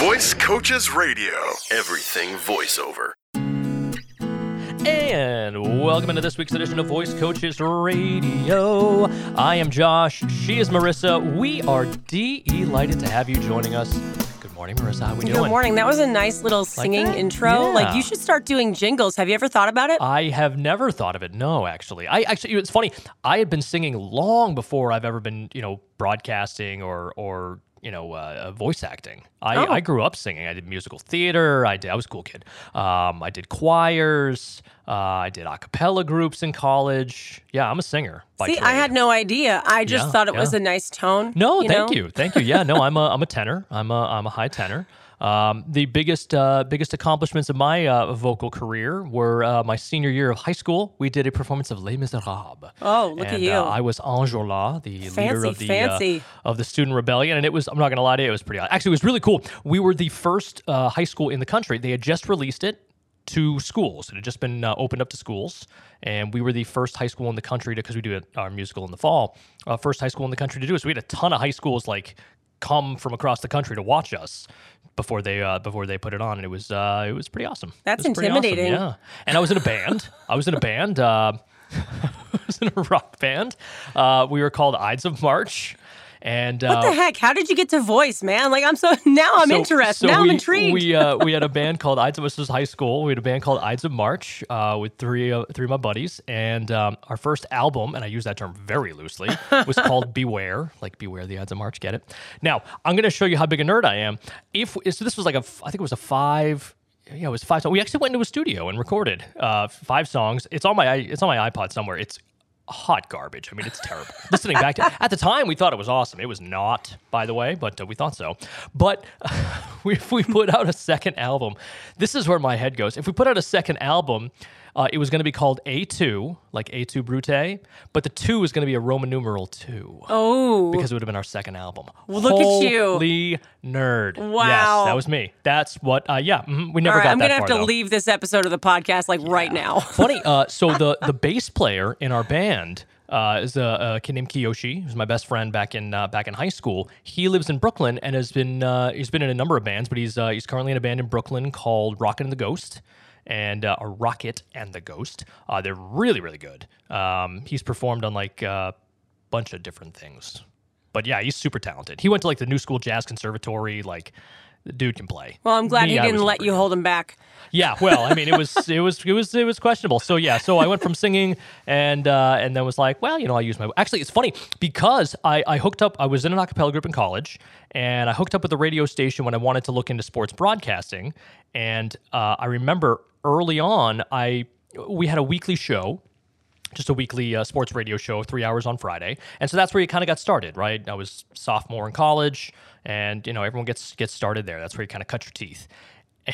Voice Coaches Radio. Everything voiceover. And welcome into this week's edition of Voice Coaches Radio. I am Josh. She is Marissa. We are delighted to have you joining us. Good morning, Marissa. How are we doing? Good morning. That was a nice little singing that? intro. Yeah. Like you should start doing jingles. Have you ever thought about it? I have never thought of it. No, actually. I actually it's funny. I had been singing long before I've ever been, you know, broadcasting or or you know, uh, voice acting. I, Oh. I grew up singing. I did musical theater. I did. I was a cool kid. Um, I did choirs. Uh, I did a cappella groups in college. Yeah, I'm a singer. See, I had no idea. I just Yeah, thought it was a nice tone. No, thank know? you, thank you. Yeah, no, I'm a I'm a tenor. I'm a I'm a high tenor. Um, the biggest uh, biggest accomplishments of my uh, vocal career were uh, my senior year of high school. We did a performance of Les Miserables. Oh, look at you. Uh, I was Enjolras, the leader of the fancy. Uh, of the student rebellion, and it was I'm not gonna lie to you, it was pretty. Actually, it was really cool. We were the first uh, high school in the country. They had just released it to schools. It had just been uh, opened up to schools, and we were the first high school in the country to because we do our musical in the fall. Uh, first high school in the country to do it. So we had a ton of high schools like come from across the country to watch us before they uh, before they put it on, and it was uh, it was pretty awesome. That's pretty awesome, intimidating. Yeah, and I was in a band. I was in a band. Uh, I was in a rock band. Uh, we were called Ides of March. And What uh, the heck? How did you get to voice, man? Like I'm so now I'm so- interested. so now we, I'm intrigued. We uh, we had a band called Ides of This was high school. We had a band called Ides of March uh, with three uh, three of my buddies, and um, our first album, and I use that term very loosely, was called Beware, like Beware the Ides of March. Get it? Now I'm going to show you how big a nerd I am. If so, this was like a I think it was a five. Yeah, it was five songs. We actually went into a studio and recorded uh, five songs. It's on my it's on my iPod somewhere. It's hot garbage. I mean, it's terrible. Listening back to at the time, we thought it was awesome. It was not, by the way, but uh, we thought so. But we, if we put out a second album, this is where my head goes. If we put out a second album, uh, it was going to be called Et Tu, like Et Tu Brute, but the two is going to be a Roman numeral two oh, because it would have been our second album. Well, look at you. Holy nerd! Yes, Wow. that was me. That's what. Uh, yeah, mhm, we never right. got I'm that gonna have to though. leave this episode of the podcast like right now. Funny. Uh, so the the bass player in our band uh, is a, a kid named Kiyoshi, who's my best friend back in uh, back in high school. He lives in Brooklyn and has been uh, he's been in a number of bands, but he's uh, he's currently in a band in Brooklyn called Rocket and the Ghost. And uh, a Rocket and the Ghost. Uh, they're really, really good. Um, he's performed on like a bunch of different things. But yeah, he's super talented. He went to like the New School Jazz Conservatory. Like, the dude can play. Well, I'm glad Me, he didn't let you good. hold him back. Yeah, well, I mean, it was it was it was it was questionable. So yeah, so I went from singing and uh, and then was like, well, you know, I use my. Actually, it's funny because I I hooked up. I was in an acapella group in college, and I hooked up with the radio station when I wanted to look into sports broadcasting. And uh, I remember early on, I we had a weekly show just a weekly uh, sports radio show, three hours on Friday, and so that's where you kind of got started, right? I was sophomore in college, and you know everyone gets gets started there. That's where you kind of cut your teeth.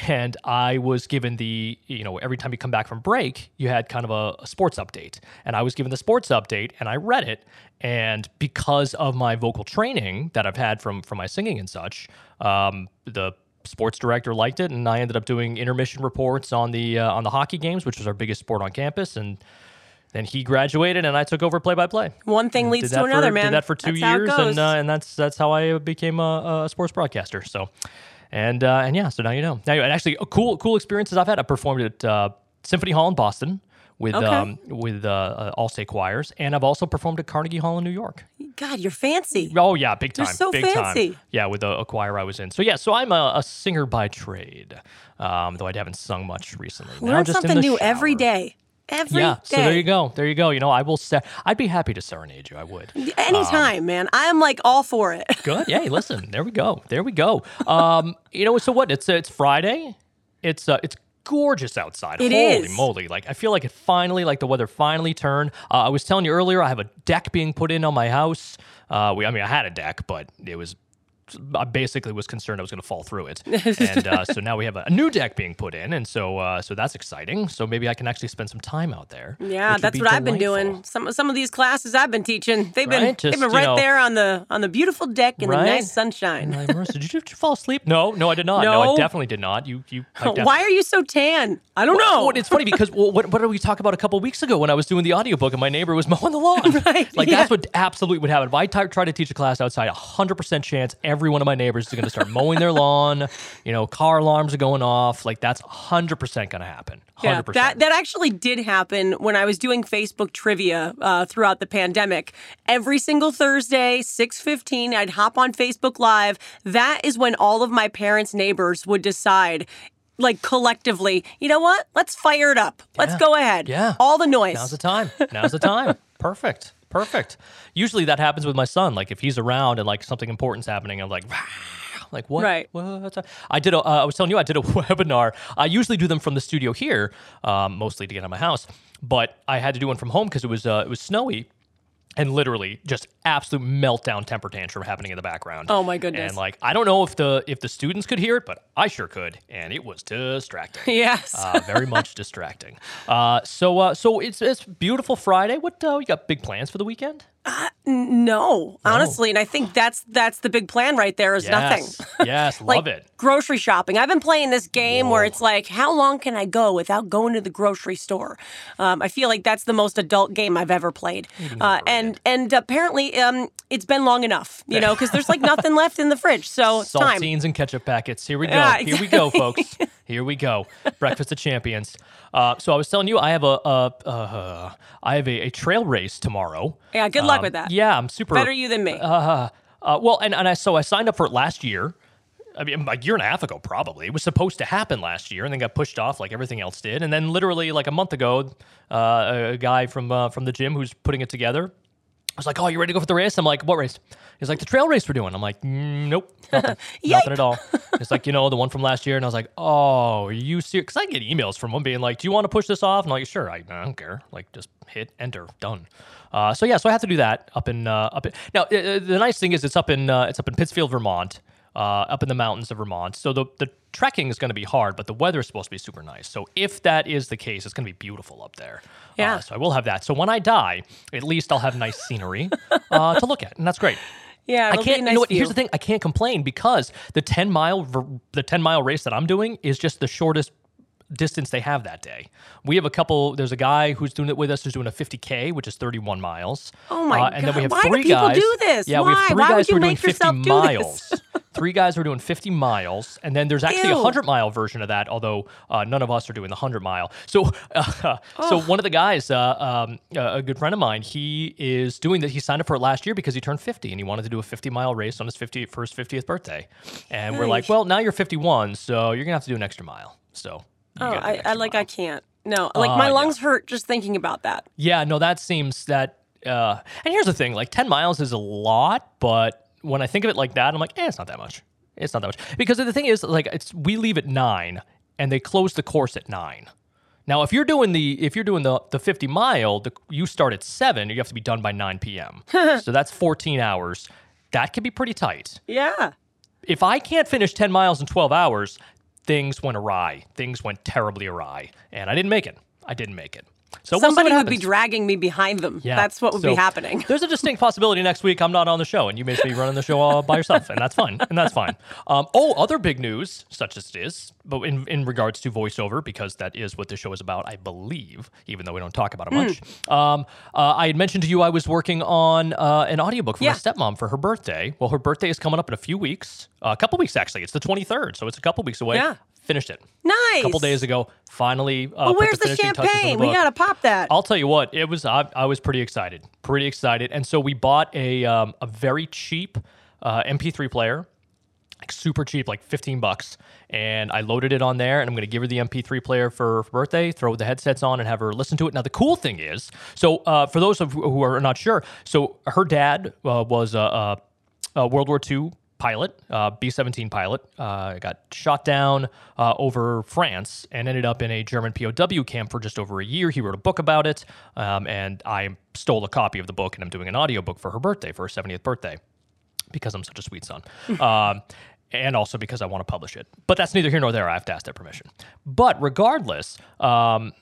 And I was given the, you know, every time you come back from break, you had kind of a, a sports update. And I was given the sports update and I read it. And because of my vocal training that I've had from from my singing and such, um, the sports director liked it, and I ended up doing intermission reports on the uh, on the hockey games, which was our biggest sport on campus. And then he graduated, and I took over play by play. One thing leads to another, for, man. Did that for two That's years, and uh, and that's that's how I became a, a sports broadcaster. So, and uh, and yeah, so now you know. Now, and actually, uh, cool cool experiences I've had. I performed at uh, Symphony Hall in Boston with Okay. um, with uh, uh, all state choirs, and I've also performed at Carnegie Hall in New York. God, you're fancy. Oh yeah, big time. You're so big fancy. time. Yeah, with a, a choir I was in. So yeah, so I'm a, a singer by trade, um, though I haven't sung much recently. Learn just something new every shower. day. Every Yeah, day. so there you go. There you go. You know, I will. Se- I'd be happy to serenade you. I would. Anytime, man. I am like all for it. Good. Yeah. Listen. There we go. There we go. Um, you know. So what? It's it's Friday. It's uh, it's gorgeous outside. It Holy is. moly! Like I feel like it finally, like the weather finally turned. Uh, I was telling you earlier, I have a deck being put in on my house. Uh, we, I mean, I had a deck, but it was. I basically was concerned I was going to fall through it, and uh, so now we have a, a new deck being put in, and so uh, so that's exciting. So maybe I can actually spend some time out there. Yeah, that's what I've been doing. Some some of these classes I've been teaching, they've been Right? they've Just, been you right know- there on the on the beautiful deck in the nice sunshine. Marissa, did you, did you fall asleep? No, no, I did not. No, I definitely did not. You, you. Why are you so tan? I don't know. Well, it's funny because well, what, what did we talk about a couple weeks ago when I was doing the audiobook and my neighbor was mowing the lawn? Right, Like yeah. that's what absolutely would happen. If I t- try to teach a class outside, 100% chance every one of my neighbors is going to start mowing their lawn. You know, car alarms are going off. Like that's 100% going to happen. 100%. Yeah, that that actually did happen when I was doing Facebook trivia uh, throughout the pandemic. Every single Thursday, six fifteen, I'd hop on Facebook Live. That is when all of my parents' neighbors would decide. Like collectively, you know what? Let's fire it up. Let's go ahead. Yeah. All the noise. Now's the time. Now's the time. Perfect. Perfect. Usually that happens with my son. Like if he's around and like something important's happening, I'm like, like what? Right. What? I did. A, uh, I was telling you, I did a webinar. I usually do them from the studio here, um, mostly to get out of my house. But I had to do one from home because it was uh, it was snowy. And literally, just absolute meltdown temper tantrum happening in the background. Oh, my goodness. And like, I don't know if the if the students could hear it, but I sure could, and it was distracting. yes. Uh, very much distracting. Uh, so, uh, so it's it's beautiful Friday. What uh, you got? Big plans for the weekend? No, honestly, and I think that's that's the big plan right there. Is nothing. Yes, yes, like love it. grocery shopping. I've been playing this game where it's like, how long can I go without going to the grocery store? Um, I feel like that's the most adult game I've ever played, uh, and and apparently um, it's been long enough, you know, because there's like nothing left in the fridge, so it's time. Saltines and ketchup packets. Here we go. Yeah, Here we go, folks. Here we go. Breakfast of champions. Uh, so I was telling you, I have a, a uh, I have a, a trail race tomorrow. Yeah, good luck Um, with that. Yeah, I'm super Better you than me. Uh, uh, well, and, and I so I signed up for it last year. I mean, a year and a half ago, probably. It was supposed to happen last year, and then got pushed off like everything else did. And then, literally, like a month ago, uh, a guy from uh, from the gym who's putting it together I was like, "Oh, you ready to go for the race?" I'm like, "What race?" He's like, "The trail race we're doing." I'm like, mm, "Nope, nothing, nothing at all." It's like, you know, the one from last year, and I was like, "Oh, are you serious?" Because I get emails from them being like, "Do you want to push this off?" And I'm like, "Sure, I, I don't care. Like, just hit enter, done." Uh, so yeah, so I have to do that up in uh, up in, now. Uh, uh, the nice thing is it's up in uh, it's up in Pittsfield, Vermont. Uh, up in the mountains of Vermont. So the, the trekking is going to be hard, but the weather is supposed to be super nice. So if that is the case, it's going to be beautiful up there. Yeah. Uh, so I will have that. So when I die, at least I'll have nice scenery uh, to look at, and that's great. yeah, I can't. nice you know what? view. Here's the thing. I can't complain because the ten mile the ten mile race that I'm doing is just the shortest distance they have that day. We have a couple. There's a guy who's doing it with us who's doing a 50k, which is 31 miles. Oh my Uh, And then we have God. Why do three people guys. do this? Yeah, we have three Why guys who are doing 50 do miles. three guys who are doing 50 miles, and then there's actually a 100 mile version of that. Although uh, none of us are doing the 100 mile. So, uh, so one of the guys, uh, um, uh, a good friend of mine, he is doing that. He signed up for it last year because he turned 50 and he wanted to do a 50 mile race on his 50 for his 50th birthday. And we're like, well, now you're 51, so you're gonna have to do an extra mile. So. Oh, gotta do an I, I like mile. I can't. No, like my Uh, yeah. lungs hurt just thinking about that. Yeah, no, that seems that. Uh, and here's the thing: like ten miles is a lot, but when I think of it like that, I'm like, eh, it's not that much. It's not that much because the thing is, like, it's we leave at nine, and they close the course at nine. Now, if you're doing the if you're doing the the 50 mile, the, you start at seven. You have to be done by 9 p.m. so that's 14 hours. That can be pretty tight. Yeah. If I can't finish 10 miles in 12 hours, things went awry. Things went terribly awry, and I didn't make it. I didn't make it. So we'll Somebody would be dragging me behind them. Yeah. That's what would be happening. There's a distinct possibility next week I'm not on the show and you may be running the show all by yourself, and that's fine. And that's fine. Um, oh, other big news, such as it is, but in, in regards to voiceover, because that is what the show is about, I believe, even though we don't talk about it much. Hmm. Um, uh, I had mentioned to you I was working on uh, an audiobook for Yeah. my stepmom for her birthday. Well, her birthday is coming up in a few weeks, uh, a couple weeks actually. It's the 23rd, so it's a couple weeks away. Yeah. Finished it. Nice. A couple days ago, finally. Uh, Well, put where's the, the champagne? We gotta pop that. I'll tell you what, it was. I, I was pretty excited, pretty excited, and so we bought a um, a very cheap uh, MP3 player, like super cheap, like fifteen bucks, and I loaded it on there, and I'm going to give her the MP3 player for, for birthday, throw the headsets on, and have her listen to it. Now the cool thing is, so uh, for those of who are not sure, so her dad uh, was a, a World War II pilot, uh, B 17 pilot, uh, got shot down uh, over France and ended up in a German POW camp for just over a year. He wrote a book about it, um, and I stole a copy of the book and I'm doing an audiobook for her birthday, for her 70th birthday, because I'm such a sweet son. um, and also because I want to publish it. But that's neither here nor there. I have to ask their permission. But regardless, um,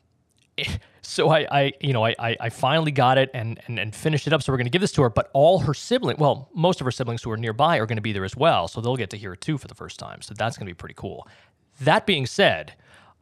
so I, I you know, I, I I finally got it and, and and finished it up. So we're going to give this to her. But all her siblings, well, most of her siblings who are nearby are going to be there as well. So they'll get to hear it too for the first time. So that's going to be pretty cool. That being said,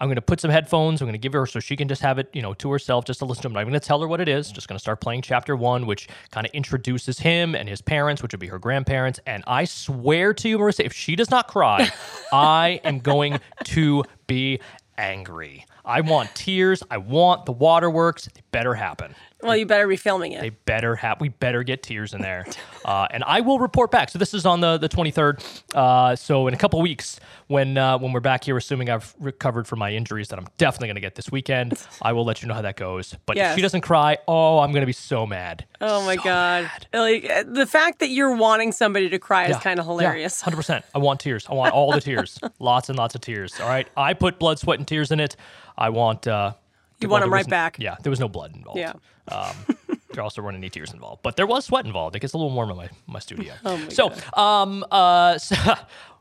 I'm going to put some headphones. I'm going to give her so she can just have it, you know, to herself, just to listen to him. I'm going to tell her what it is. Just going to start playing chapter one, which kind of introduces him and his parents, which would be her grandparents. And I swear to you, Marissa, if she does not cry, I am going to be angry. I want tears. I want the waterworks. Better happen. Well, you better be filming it. They better have. We better get tears in there, uh, and I will report back. So this is on the the twenty third. Uh, so in a couple weeks, when uh, when we're back here, assuming I've recovered from my injuries that I'm definitely going to get this weekend, I will let you know how that goes. But if she doesn't cry, oh, I'm going to be so mad. oh my So god! Like uh, the fact that you're wanting somebody to cry is kind of hilarious. Hundred percent. I want tears. I want all the tears. lots and lots of tears. All right. I put blood, sweat, and tears in it. I want. Uh, You want 'em there right back. Yeah. There was no blood involved. Yeah. Um, there also weren't any tears involved, but there was sweat involved. It gets a little warm in my my studio. Oh my so, um, uh, so,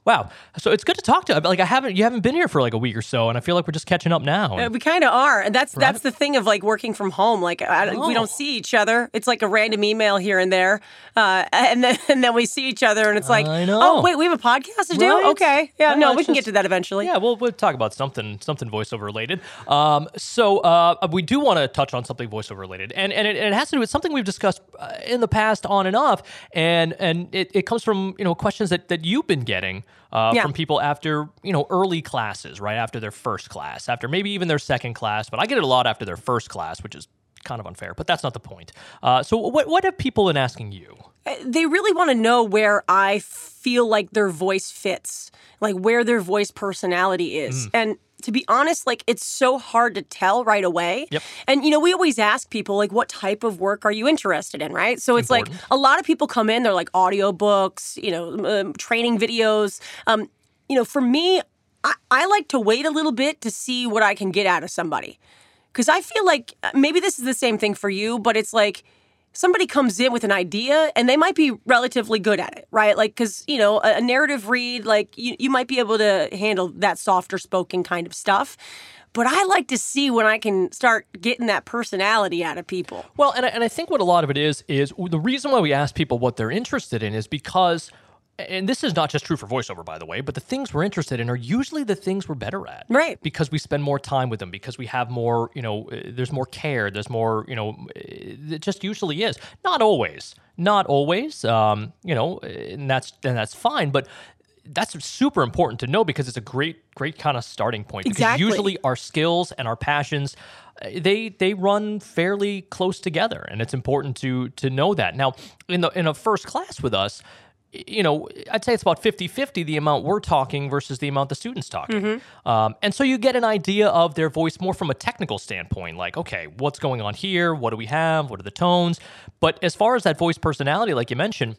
wow. So it's good to talk to. Like I haven't, you haven't been here for like a week or so, and I feel like we're just catching up now. Uh, We kind of are, and that's that's the thing of like working from home. Like I, we Oh. don't see each other. It's like a random email here and there, uh, and then and then we see each other, and it's like, oh wait, we have a podcast to do. Right? Okay, yeah, Yeah, no, we can get to that eventually. Yeah, we'll, we'll talk about something something voiceover related. Um, so uh, we do want to touch on something voiceover related, and and it, it has to do with something we've discussed uh, in the past on and off, and and it, it comes from you know questions that, that you've been getting uh, Yeah. from people after you know early classes, right after their first class, after maybe even their second class, but I get it a lot after their first class, which is kind of unfair, but that's not the point. Uh, so what what have people been asking you? they really want to know where I feel like their voice fits, like where their voice personality is. Mm. And to be honest, like it's so hard to tell right away. Yep. And you know, we always ask people like what type of work are you interested in, right? So it's like a lot of people come in, they're like audiobooks, you know, um, training videos. Um, you know, for me, I, I like to wait a little bit to see what I can get out of somebody. Because I feel like uh, maybe this is the same thing for you, but it's like somebody comes in with an idea and they might be relatively good at it, right? Like, because, you know, a, a narrative read, like, you, you might be able to handle that softer spoken kind of stuff. But I like to see when I can start getting that personality out of people. Well, and I, and I think what a lot of it is is the reason why we ask people what they're interested in is because, and this is not just true for voiceover, by the way, but the things we're interested in are usually the things we're better at, Right. Because we spend more time with them, because we have more, you know, uh, there's more care, there's more, you know, uh, it just usually is. Not always, not always, um, you know, and that's and that's fine, but. That's super important to know because it's a great, great kind of starting point. Exactly. Because usually our skills and our passions they they run fairly close together and it's important to to know that now in the in a first class with us you know i'd say it's about 50-50 the amount we're talking versus the amount the students talking um, and so you get an idea of their voice more from a technical standpoint like okay what's going on here what do we have what are the tones but as far as that voice personality like you mentioned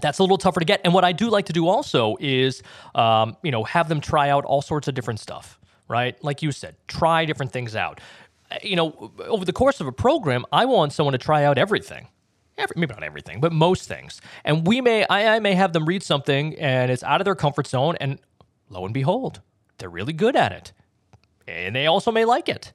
that's a little tougher to get. And what I do like to do also is, um, you know, have them try out all sorts of different stuff, right? Like you said, try different things out. You know, over the course of a program, I want someone to try out everything. Every, maybe not everything, but most things. And we may, I, I may have them read something and it's out of their comfort zone, and lo and behold, they're really good at it and they also may like it.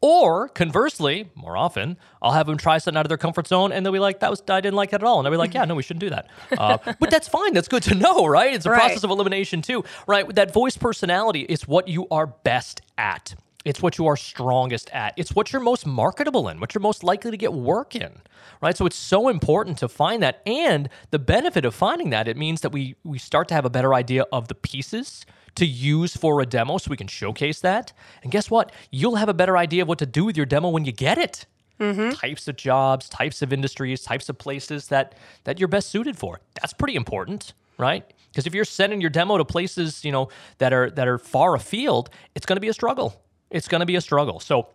Or conversely, more often, I'll have them try something out of their comfort zone, and they'll be like, "That was I didn't like it at all," and I'll be like, "Yeah, no, we shouldn't do that." Uh, but that's fine. That's good to know, right? It's a Right. process of elimination too, right? That voice personality is what you are best at. It's what you are strongest at. It's what you're most marketable in, what you're most likely to get work in, right? So it's so important to find that. And the benefit of finding that, it means that we we start to have a better idea of the pieces to use for a demo so we can showcase that. And guess what? You'll have a better idea of what to do with your demo when you get it. Mm-hmm. Types of jobs, types of industries, types of places that that you're best suited for. That's pretty important, right? Because if you're sending your demo to places, you know, that are that are far afield, it's going to be a struggle. It's going to be a struggle. So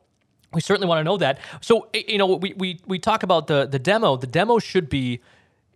we certainly want to know that. So you know, we we we talk about the the demo. The demo should be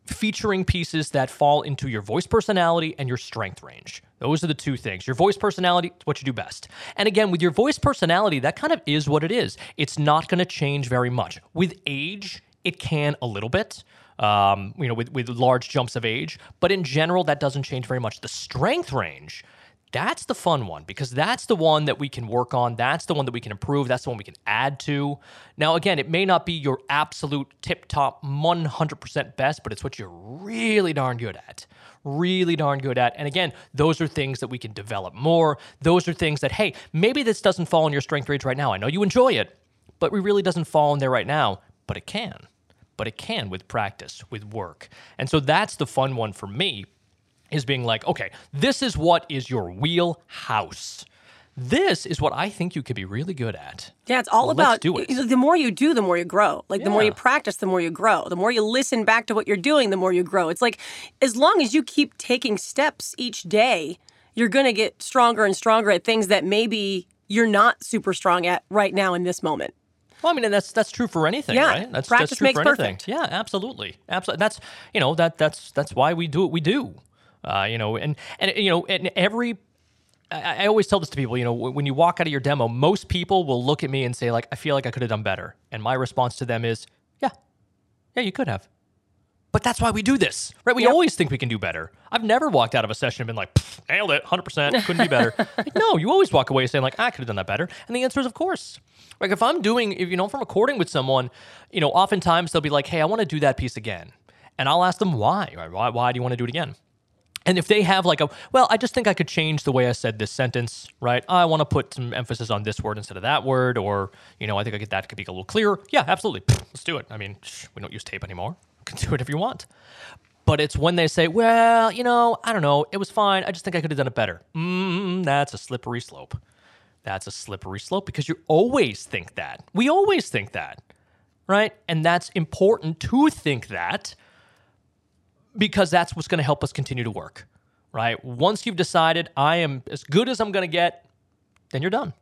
featuring pieces that fall into your voice personality and your strength range. Those are the two things. Your voice personality, it's what you do best. And again, with your voice personality, that kind of is what it is. It's not going to change very much. With age, it can a little bit. Um, you know, with, with large jumps of age, but in general, that doesn't change very much. The strength range, that's the fun one because that's the one that we can work on. That's the one that we can improve. That's the one we can add to. Now, again, it may not be your absolute tip top 100% best, but it's what you're really darn good at, really darn good at. And again, those are things that we can develop more. Those are things that, hey, maybe this doesn't fall in your strength range right now. I know you enjoy it, but it really doesn't fall in there right now, but it can. But it can with practice, with work. And so that's the fun one for me is being like, okay, this is what is your wheelhouse. This is what I think you could be really good at. Yeah, it's all Let's about do it. the more you do, the more you grow. Like the more you practice, the more you grow. The more you listen back to what you're doing, the more you grow. It's like as long as you keep taking steps each day, you're going to get stronger and stronger at things that maybe you're not super strong at right now in this moment. Well, I mean, and that's that's true for anything, Yeah, right? That's practice that's true makes for anything. perfect. Yeah, absolutely, absolutely. That's you know that that's that's why we do what we do. Uh, you know, and and you know, and every. I, I always tell this to people. You know, when you walk out of your demo, most people will look at me and say, like, I feel like I could have done better. And my response to them is, Yeah, yeah, you could have. But that's why we do this, right? We Yep. always think we can do better. I've never walked out of a session and been like, "Pfft, nailed it, 100%, couldn't be better. like, no, you always walk away saying, like, I could have done that better. And the answer is, of course. Like, if I'm doing, if you know, if I'm recording with someone, you know, oftentimes they'll be like, hey, I want to do that piece again. And I'll ask them why. Right? Why, why do you want to do it again? And if they have like a, well, I just think I could change the way I said this sentence, right? I want to put some emphasis on this word instead of that word, or, you know, I think I get that could be a little clearer. Yeah, absolutely. Let's do it. I mean, we don't use tape anymore. You can do it if you want. But it's when they say, well, you know, I don't know, it was fine. I just think I could have done it better. Mm, that's a slippery slope. That's a slippery slope because you always think that. We always think that, right? And that's important to think that because that's what's going to help us continue to work, right? Once you've decided I am as good as I'm going to get, then you're done,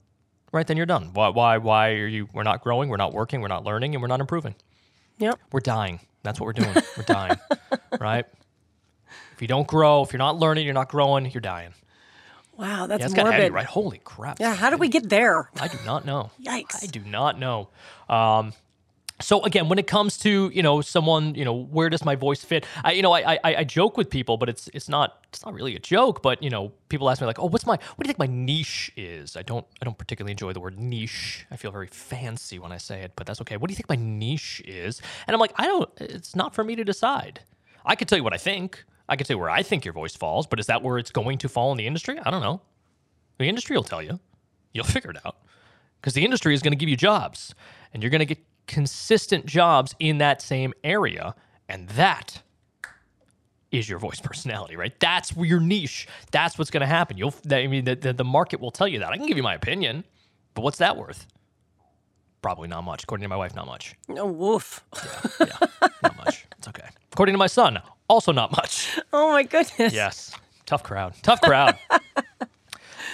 right? Then you're done. Why, why, why are you? We're not growing, we're not working, we're not learning, and we're not improving. Yep. We're dying. That's what we're doing. We're dying, right? If you don't grow, if you're not learning, you're not growing, you're dying. Wow, that's Yeah, it's morbid. heavy, right? Holy crap. Yeah, how did we get there? I do not know. Yikes. I do not know. Um, so again, when it comes to you know someone, you know, where does my voice fit? I you know I, I I joke with people, but it's it's not it's not really a joke. But you know, people ask me like, oh, what's my what do you think my niche is? I don't I don't particularly enjoy the word niche. I feel very fancy when I say it, but that's okay. What do you think my niche is? And I'm like, I don't. It's not for me to decide. I could tell you what I think. I could say where I think your voice falls, but is that where it's going to fall in the industry? I don't know. The industry will tell you. You'll figure it out. Because the industry is going to give you jobs, and you're going to get consistent jobs in that same area. And that is your voice personality, right? That's your niche. That's what's going to happen. You'll, I mean, the, the, the market will tell you that. I can give you my opinion, but what's that worth? Probably not much. According to my wife, not much. Oh, woof. Yeah, not much. It's okay. According to my son, also not much. Oh my goodness. Yes, tough crowd, tough crowd.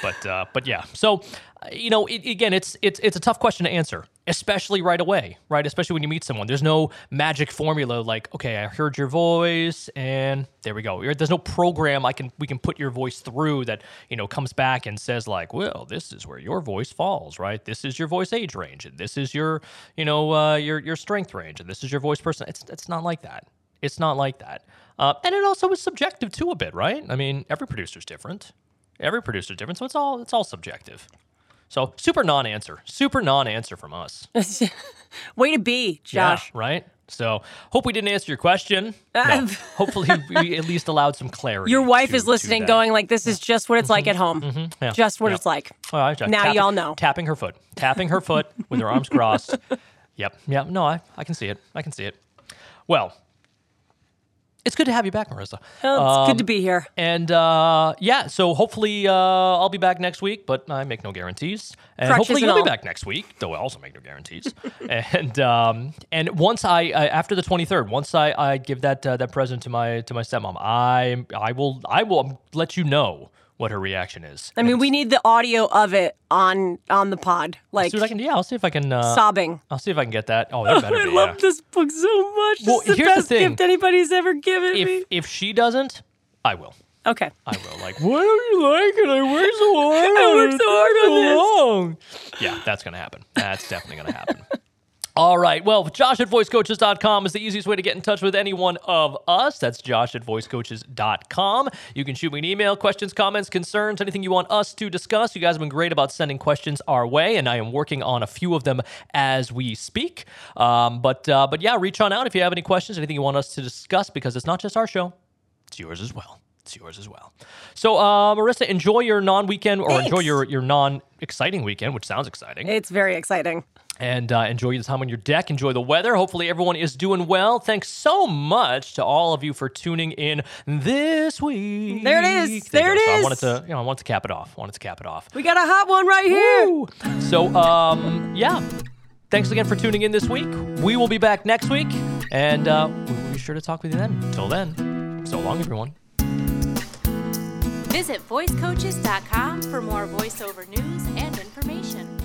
but uh, but yeah, so uh, you know, it, again, it's it's it's a tough question to answer, especially right away, right? Especially when you meet someone. There's no magic formula like, okay, I heard your voice, and there we go. There's no program I can we can put your voice through that you know comes back and says like, well, this is where your voice falls, right? This is your voice age range, and this is your you know uh, your your strength range, and this is your voice person. It's it's not like that. It's not like that. Uh, and it also is subjective too a bit, right? I mean, every producer's different. Every producer's different, so it's all it's all subjective. So super non-answer, super non-answer from us. Way to be, Josh. Yeah, right? So hope we didn't answer your question. No, Uh, hopefully we at least allowed some clarity. Your wife to- is listening, going like, "This is just what it's like at home. Yeah, Just what yeah. it's like." All right, Now tapping- y'all know. Tapping her foot, tapping her foot with her arms crossed. Yep, yep. No, I, I can see it. I can see it. Well, it's good to have you back, Marissa. Well, it's good to Um, be here. And uh, yeah, so hopefully uh, I'll be back next week, but I make no guarantees. And Crutches hopefully and you'll be back next week, though I also make no guarantees. and um, and once I uh, after the twenty third, once I, I give that uh, that present to my to my stepmom, I I will I will let you know what her reaction is. I mean, we need the audio of it on on the pod, like see what I can. Yeah, I'll see if I can. Uh, sobbing. I'll see if I can get that. Oh, there better I be. love yeah. this book so much. Well, it's the here's the best thing. gift anybody's ever given me. If if she doesn't, I will. Okay. I will. Like, why don't you like it? I worked so hard. I worked so hard on this. long. Yeah, that's gonna happen. That's definitely gonna happen. All right. Well, Josh at voicecoaches.com is the easiest way to get in touch with any one of us. That's Josh at voicecoaches.com. You can shoot me an email, questions, comments, concerns, anything you want us to discuss. You guys have been great about sending questions our way, and I am working on a few of them as we speak. Um, but uh, but yeah, reach on out if you have any questions, anything you want us to discuss, because it's not just our show, it's yours as well. it's yours as well. So, uh, Marissa, enjoy your non-weekend or enjoy your your non-exciting weekend, which sounds exciting, It's very exciting. And uh, enjoy your time on your deck. Enjoy the weather. Hopefully, everyone is doing well. Thanks so much to all of you for tuning in this week. There it is. There, There you it go. So I wanted to, you know, I wanted to cap it off. I wanted to cap it off. We got a hot one right here. Woo! So, um, yeah. Thanks again for tuning in this week. We will be back next week, and uh, we will be sure to talk with you then. Until then, so long, everyone. Visit voicecoaches.com for more voiceover news and information.